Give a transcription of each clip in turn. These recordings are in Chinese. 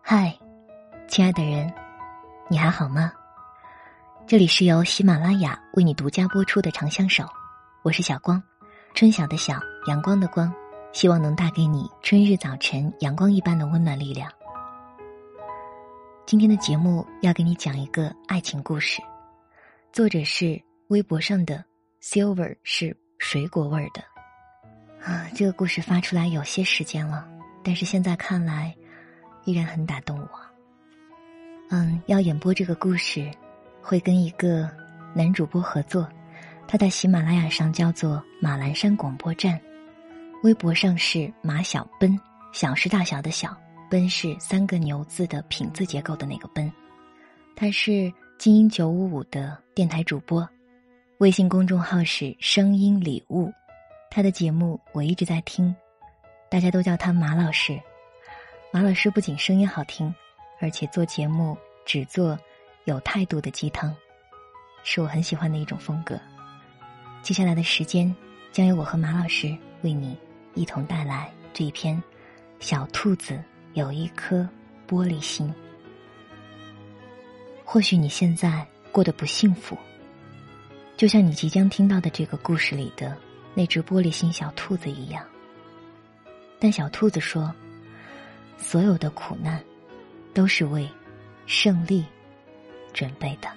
嗨，亲爱的人，你还好吗？这里是由喜马拉雅为你独家播出的《长相守》，我是小光，春晓的晓，阳光的光，希望能带给你春日早晨阳光一般的温暖力量。今天的节目要给你讲一个爱情故事，作者是微博上的 Silver，是水果味儿的。啊，这个故事发出来有些时间了，但是现在看来。依然很打动我。嗯，要演播这个故事，会跟一个男主播合作，他在喜马拉雅上叫做马栏山广播站，微博上是马小奔，小是大小的小，奔是三个牛字的品字结构的那个奔。他是精英九五五的电台主播，微信公众号是声音礼物，他的节目我一直在听，大家都叫他马老师。马老师不仅声音好听，而且做节目只做有态度的鸡汤，是我很喜欢的一种风格。接下来的时间，将由我和马老师为你一同带来这一篇《小兔子有一颗玻璃心》。或许你现在过得不幸福，就像你即将听到的这个故事里的那只玻璃心小兔子一样。但小兔子说。所有的苦难，都是为胜利准备的。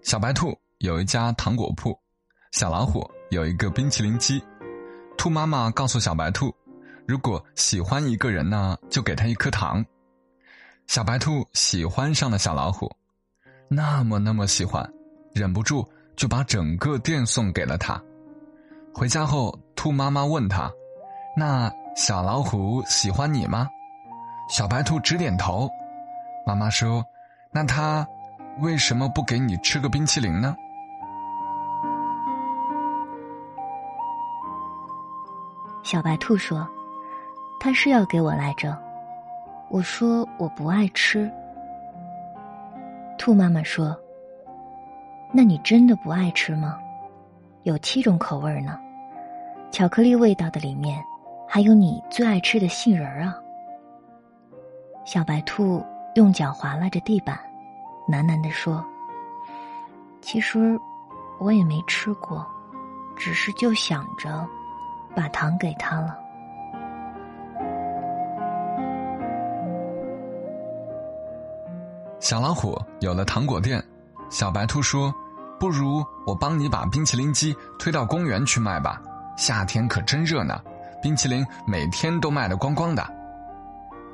小白兔有一家糖果铺，小老虎有一个冰淇淋机。兔妈妈告诉小白兔，如果喜欢一个人呢，就给他一颗糖。小白兔喜欢上了小老虎，那么那么喜欢，忍不住就把整个店送给了他。回家后，兔妈妈问他：“那小老虎喜欢你吗？”小白兔直点头。妈妈说：“那他为什么不给你吃个冰淇淋呢？”小白兔说：“他是要给我来着。”我说我不爱吃。兔妈妈说：“那你真的不爱吃吗？有七种口味呢，巧克力味道的里面还有你最爱吃的杏仁啊。”小白兔用脚划拉着地板，喃喃的说：“其实我也没吃过，只是就想着把糖给他了。”小老虎有了糖果店，小白兔说：“不如我帮你把冰淇淋机推到公园去卖吧，夏天可真热呢，冰淇淋每天都卖得光光的。”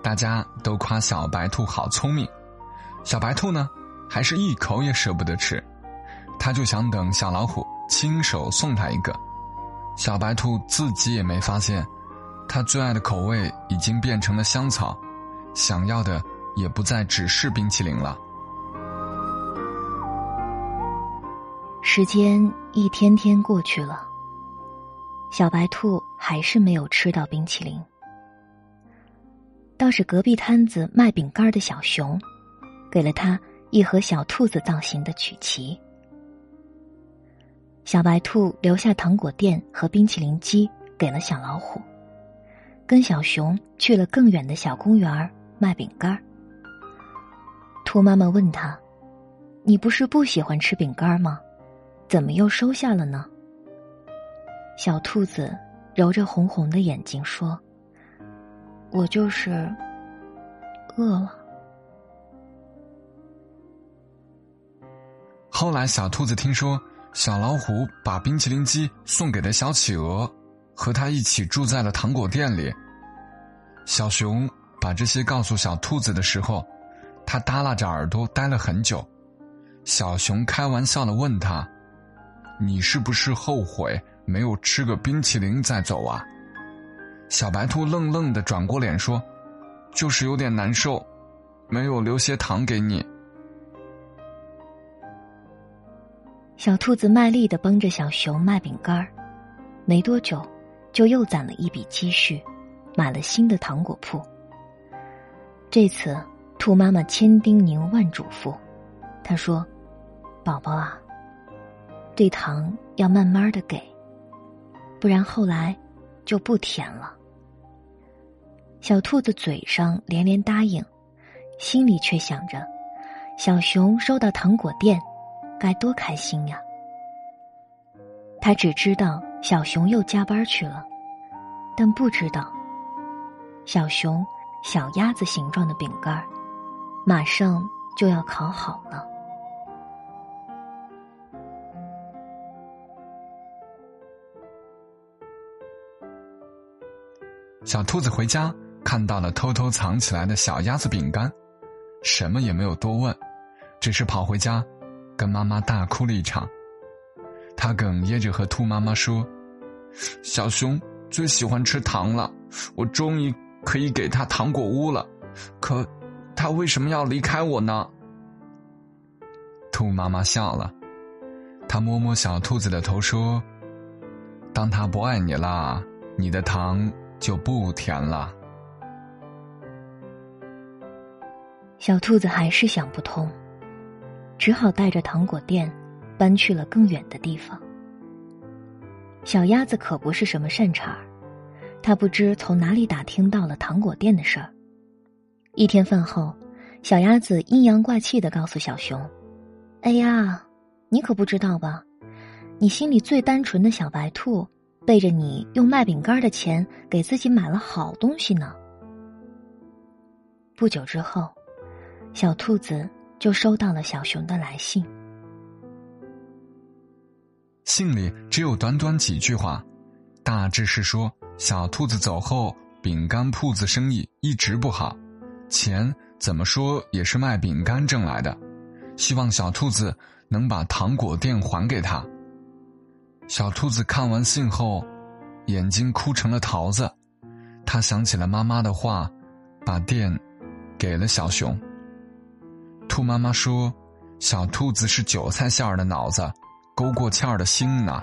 大家都夸小白兔好聪明，小白兔呢，还是一口也舍不得吃，他就想等小老虎亲手送他一个。小白兔自己也没发现，他最爱的口味已经变成了香草，想要的。也不再只是冰淇淋了。时间一天天过去了，小白兔还是没有吃到冰淇淋。倒是隔壁摊子卖饼干的小熊，给了他一盒小兔子造型的曲奇。小白兔留下糖果店和冰淇淋机给了小老虎，跟小熊去了更远的小公园卖饼干。兔妈妈问他：“你不是不喜欢吃饼干吗？怎么又收下了呢？”小兔子揉着红红的眼睛说：“我就是饿了。”后来，小兔子听说小老虎把冰淇淋机送给了小企鹅，和他一起住在了糖果店里。小熊把这些告诉小兔子的时候。他耷拉着耳朵待了很久，小熊开玩笑的问他：“你是不是后悔没有吃个冰淇淋再走啊？”小白兔愣愣的转过脸说：“就是有点难受，没有留些糖给你。”小兔子卖力的帮着小熊卖饼干儿，没多久，就又攒了一笔积蓄，买了新的糖果铺。这次，兔妈妈千叮咛万嘱咐，她说：“宝宝啊，这糖要慢慢的给，不然后来就不甜了。”小兔子嘴上连连答应，心里却想着：小熊收到糖果店，该多开心呀！他只知道小熊又加班去了，但不知道小熊小鸭子形状的饼干马上就要烤好了。小兔子回家。看到了偷偷藏起来的小鸭子饼干，什么也没有多问，只是跑回家，跟妈妈大哭了一场。他哽咽着和兔妈妈说：“小熊最喜欢吃糖了，我终于可以给他糖果屋了，可他为什么要离开我呢？”兔妈妈笑了，她摸摸小兔子的头说：“当他不爱你啦，你的糖就不甜了。”小兔子还是想不通，只好带着糖果店搬去了更远的地方。小鸭子可不是什么善茬儿，它不知从哪里打听到了糖果店的事儿。一天饭后，小鸭子阴阳怪气的告诉小熊：“哎呀，你可不知道吧？你心里最单纯的小白兔，背着你用卖饼干的钱给自己买了好东西呢。”不久之后。小兔子就收到了小熊的来信，信里只有短短几句话，大致是说小兔子走后，饼干铺子生意一直不好，钱怎么说也是卖饼干挣来的，希望小兔子能把糖果店还给他。小兔子看完信后，眼睛哭成了桃子，他想起了妈妈的话，把店给了小熊。兔妈妈说：“小兔子是韭菜馅儿的脑子，勾过芡儿的心呢。”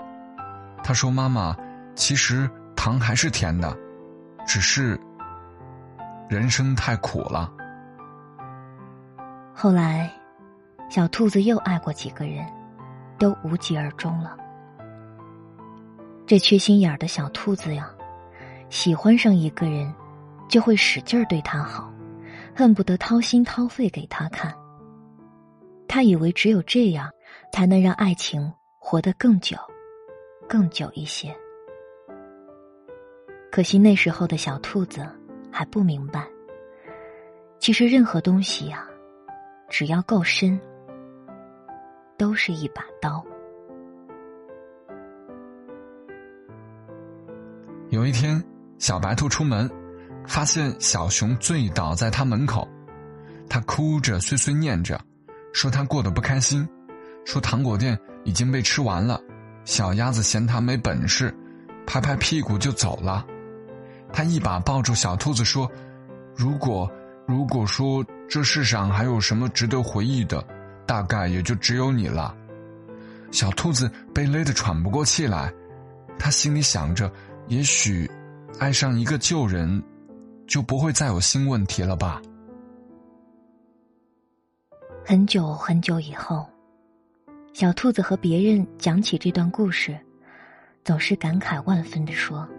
他说：“妈妈，其实糖还是甜的，只是人生太苦了。”后来，小兔子又爱过几个人，都无疾而终了。这缺心眼儿的小兔子呀，喜欢上一个人，就会使劲儿对他好，恨不得掏心掏肺给他看。他以为只有这样，才能让爱情活得更久、更久一些。可惜那时候的小兔子还不明白，其实任何东西呀，只要够深，都是一把刀。有一天，小白兔出门，发现小熊醉倒在他门口，他哭着碎碎念着。说他过得不开心，说糖果店已经被吃完了，小鸭子嫌他没本事，拍拍屁股就走了。他一把抱住小兔子说：“如果如果说这世上还有什么值得回忆的，大概也就只有你了。”小兔子被勒得喘不过气来，他心里想着：也许爱上一个旧人，就不会再有新问题了吧。很久很久以后，小兔子和别人讲起这段故事，总是感慨万分的说：“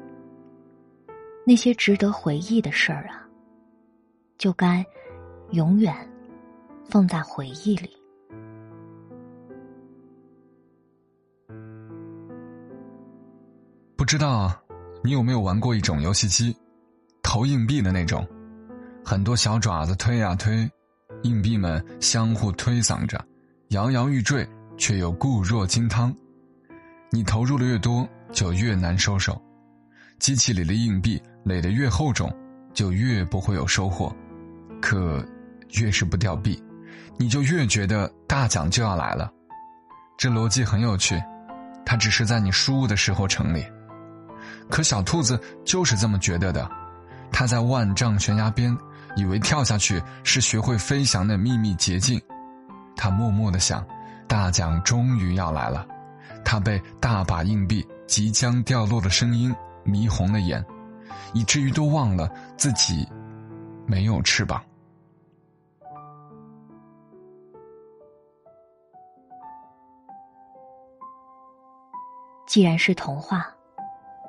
那些值得回忆的事儿啊，就该永远放在回忆里。”不知道你有没有玩过一种游戏机，投硬币的那种，很多小爪子推呀推。硬币们相互推搡着，摇摇欲坠，却又固若金汤。你投入的越多，就越难收手。机器里的硬币垒得越厚重，就越不会有收获。可越是不掉币，你就越觉得大奖就要来了。这逻辑很有趣，它只是在你输的时候成立。可小兔子就是这么觉得的，它在万丈悬崖边。以为跳下去是学会飞翔的秘密捷径，他默默的想，大奖终于要来了。他被大把硬币即将掉落的声音迷红了眼，以至于都忘了自己没有翅膀。既然是童话，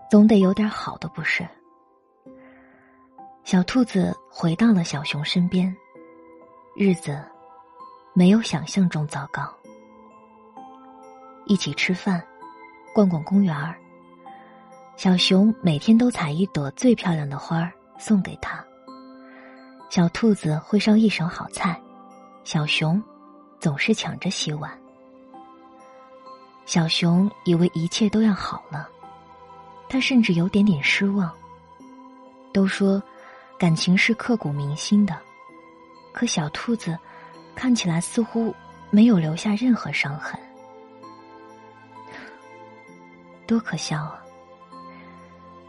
总得有点好的，不是？小兔子回到了小熊身边，日子没有想象中糟糕。一起吃饭，逛逛公园儿。小熊每天都采一朵最漂亮的花儿送给他。小兔子会烧一手好菜，小熊总是抢着洗碗。小熊以为一切都要好了，他甚至有点点失望。都说感情是刻骨铭心的，可小兔子看起来似乎没有留下任何伤痕，多可笑啊！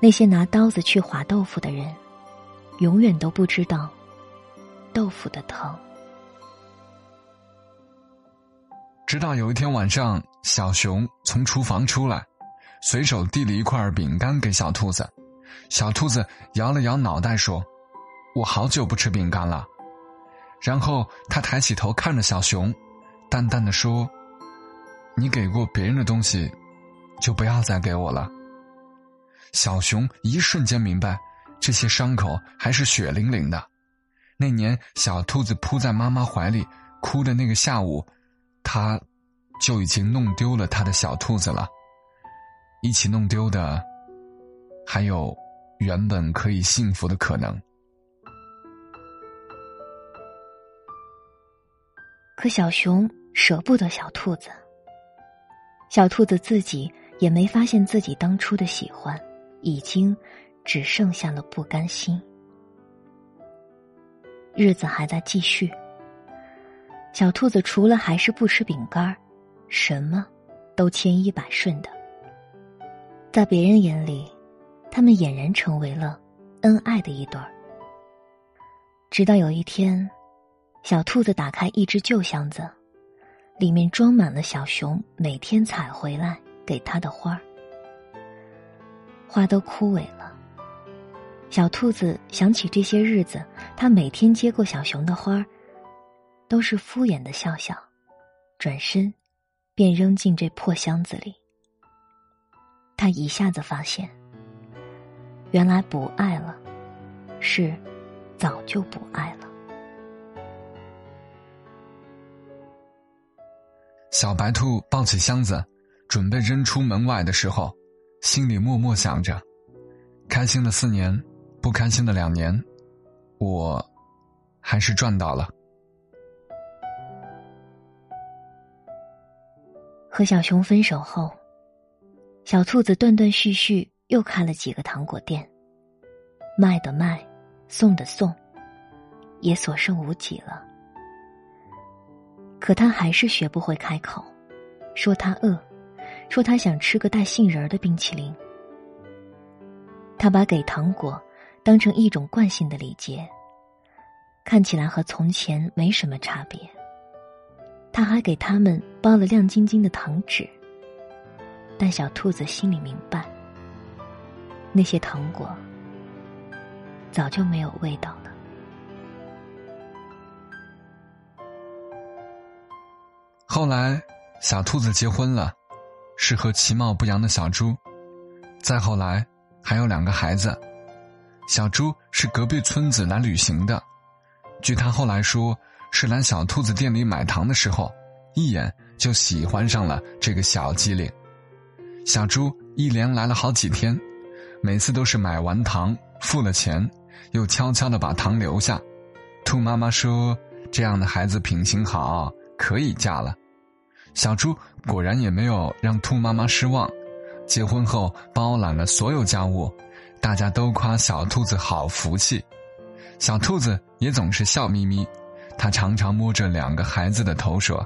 那些拿刀子去划豆腐的人，永远都不知道豆腐的疼。直到有一天晚上，小熊从厨房出来，随手递了一块饼干给小兔子。小兔子摇了摇脑袋说：“我好久不吃饼干了。”然后他抬起头看着小熊，淡淡的说：“你给过别人的东西，就不要再给我了。”小熊一瞬间明白，这些伤口还是血淋淋的。那年小兔子扑在妈妈怀里哭的那个下午。他，就已经弄丢了他的小兔子了。一起弄丢的，还有原本可以幸福的可能。可小熊舍不得小兔子，小兔子自己也没发现自己当初的喜欢，已经只剩下了不甘心。日子还在继续。小兔子除了还是不吃饼干什么都千依百顺的。在别人眼里，他们俨然成为了恩爱的一对儿。直到有一天，小兔子打开一只旧箱子，里面装满了小熊每天采回来给他的花儿。花都枯萎了，小兔子想起这些日子，他每天接过小熊的花儿。都是敷衍的笑笑，转身便扔进这破箱子里。他一下子发现，原来不爱了，是早就不爱了。小白兔抱起箱子，准备扔出门外的时候，心里默默想着：开心的四年，不开心的两年，我还是赚到了。和小熊分手后，小兔子断断续续又开了几个糖果店，卖的卖，送的送，也所剩无几了。可他还是学不会开口，说他饿，说他想吃个带杏仁的冰淇淋。他把给糖果当成一种惯性的礼节，看起来和从前没什么差别。他还给他们包了亮晶晶的糖纸，但小兔子心里明白，那些糖果早就没有味道了。后来，小兔子结婚了，是和其貌不扬的小猪。再后来，还有两个孩子。小猪是隔壁村子来旅行的，据他后来说。是来小兔子店里买糖的时候，一眼就喜欢上了这个小机灵。小猪一连来了好几天，每次都是买完糖付了钱，又悄悄的把糖留下。兔妈妈说：“这样的孩子品行好，可以嫁了。”小猪果然也没有让兔妈妈失望，结婚后包揽了所有家务，大家都夸小兔子好福气，小兔子也总是笑眯眯。他常常摸着两个孩子的头说：“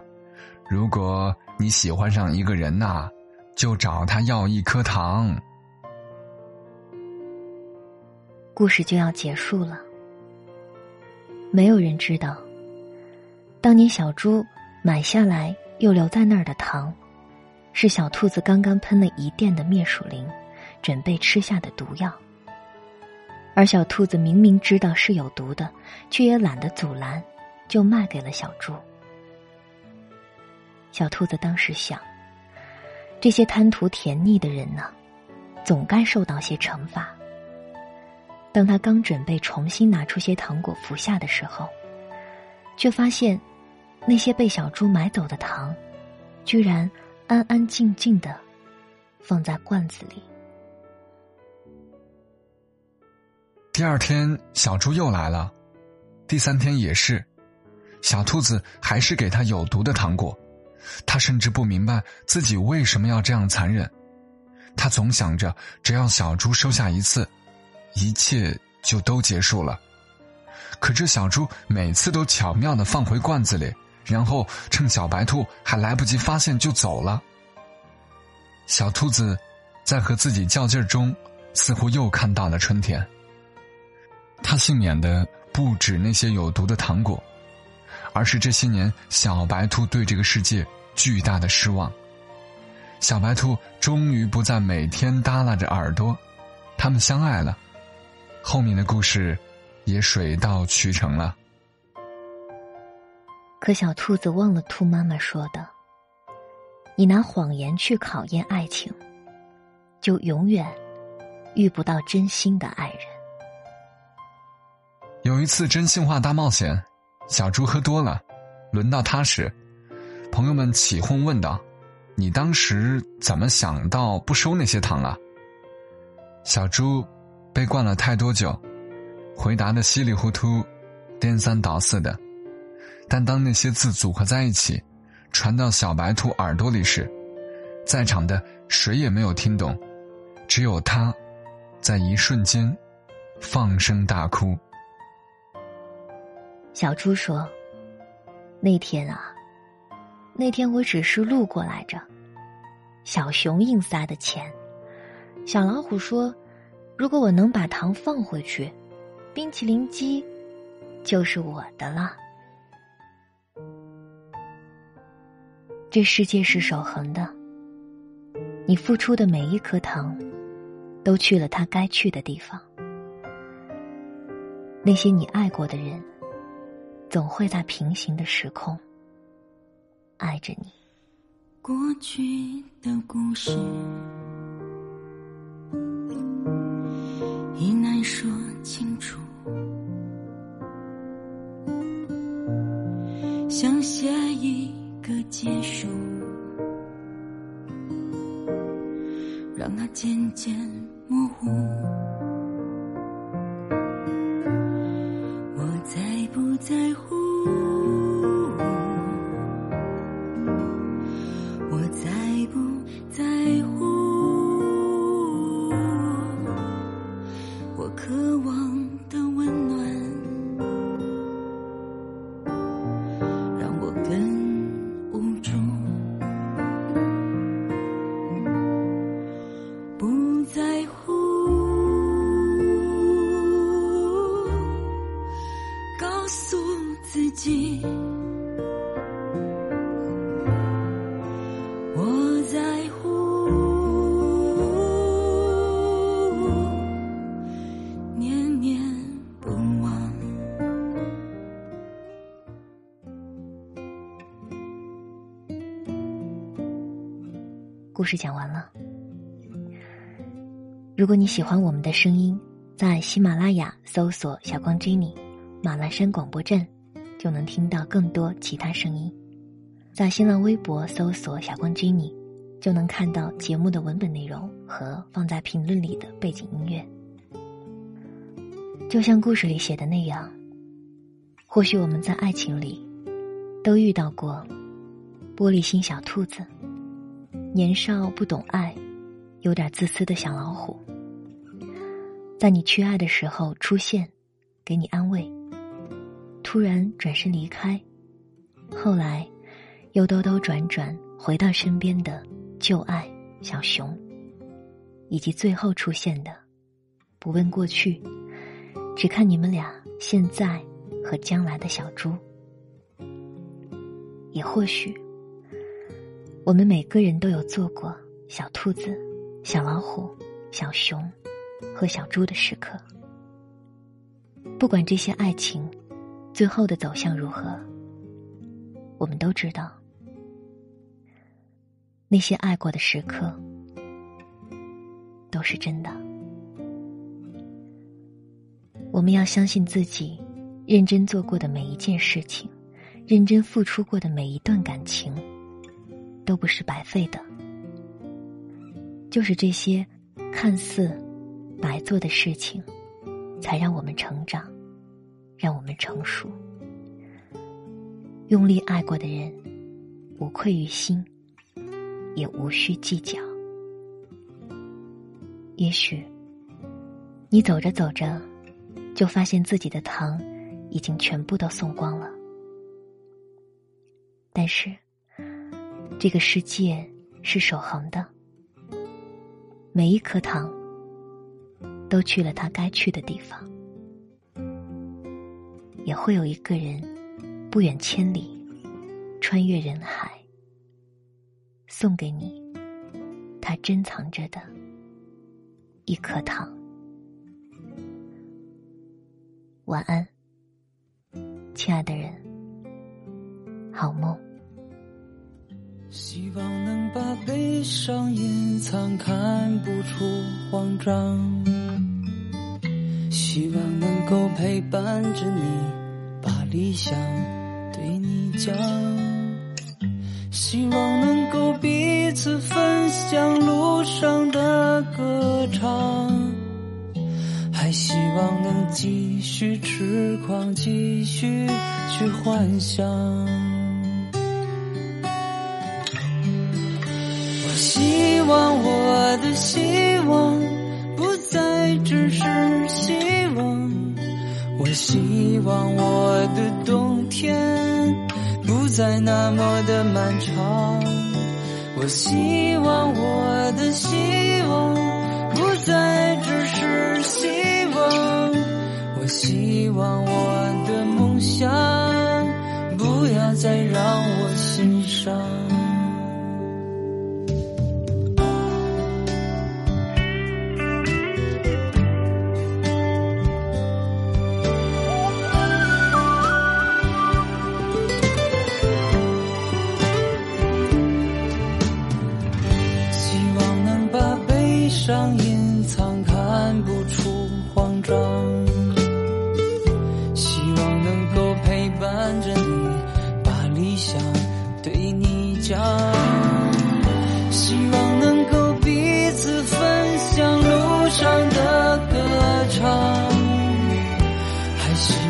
如果你喜欢上一个人呐，就找他要一颗糖。”故事就要结束了。没有人知道，当年小猪买下来又留在那儿的糖，是小兔子刚刚喷了一店的灭鼠灵，准备吃下的毒药。而小兔子明明知道是有毒的，却也懒得阻拦，就卖给了小猪。小兔子当时想：这些贪图甜腻的人呢，总该受到些惩罚。当他刚准备重新拿出些糖果服下的时候，却发现那些被小猪买走的糖，居然安安静静的放在罐子里。第二天，小猪又来了，第三天也是，小兔子还是给他有毒的糖果。他甚至不明白自己为什么要这样残忍。他总想着，只要小猪收下一次，一切就都结束了。可这小猪每次都巧妙的放回罐子里，然后趁小白兔还来不及发现就走了。小兔子在和自己较劲儿中，似乎又看到了春天。他幸免的不止那些有毒的糖果，而是这些年小白兔对这个世界巨大的失望。小白兔终于不再每天耷拉着耳朵，他们相爱了，后面的故事也水到渠成了。可小兔子忘了兔妈妈说的：“你拿谎言去考验爱情，就永远遇不到真心的爱人。”有一次真心话大冒险，小猪喝多了，轮到他时，朋友们起哄问道：“你当时怎么想到不收那些糖啊？”小猪被灌了太多酒，回答的稀里糊涂、颠三倒四的。但当那些字组合在一起，传到小白兔耳朵里时，在场的谁也没有听懂，只有他，在一瞬间放声大哭。小猪说：“那天啊，那天我只是路过来着。小熊硬塞的钱。小老虎说，如果我能把糖放回去，冰淇淋机就是我的了。这世界是守恒的，你付出的每一颗糖，都去了它该去的地方。那些你爱过的人。”总会在平行的时空爱着你。过去的故事已难说清楚，想写一个结束，让它渐渐模糊。故事讲完了。如果你喜欢我们的声音，在喜马拉雅搜索“小光 Jenny”，马栏山广播站，就能听到更多其他声音。在新浪微博搜索“小光 Jenny”，就能看到节目的文本内容和放在评论里的背景音乐。就像故事里写的那样，或许我们在爱情里都遇到过玻璃心小兔子。年少不懂爱，有点自私的小老虎，在你缺爱的时候出现，给你安慰，突然转身离开，后来又兜兜转转回到身边的旧爱小熊，以及最后出现的不问过去，只看你们俩现在和将来的小猪，也或许。我们每个人都有做过小兔子、小老虎、小熊和小猪的时刻。不管这些爱情最后的走向如何，我们都知道，那些爱过的时刻都是真的。我们要相信自己，认真做过的每一件事情，认真付出过的每一段感情，都不是白费的。就是这些看似白做的事情，才让我们成长。让我们成熟，用力爱过的人，无愧于心，也无需计较。也许，你走着走着，就发现自己的糖已经全部都送光了。但是，这个世界是守恒的，每一颗糖都去了它该去的地方。也会有一个人，不远千里，穿越人海，送给你他珍藏着的一颗糖。晚安，亲爱的人，好梦。希望能把悲伤隐藏，看不出慌张。希望能够陪伴着你，把理想对你讲。希望能够彼此分享路上的歌唱，还希望能继续痴狂，继续去幻想。希望我的希望不再只是希望。我希望我的冬天不再那么的漫长。我希望我的希望不再只是希望。我希望我的梦想不要再让我心伤。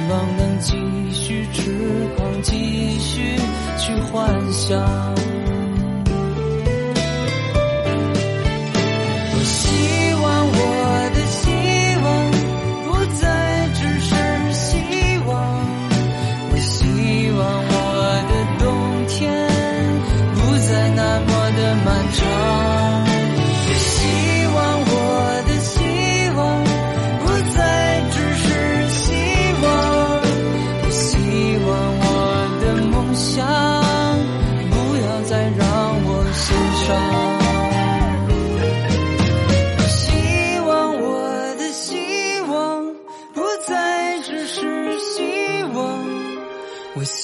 希望能继续痴狂，继续去幻想。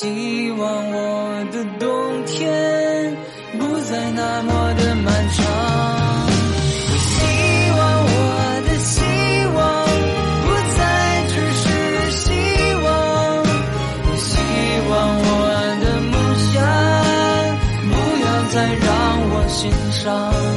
希望我的冬天不再那么的漫长。我希望我的希望不再只是希望。我希望我的梦想不要再让我心伤。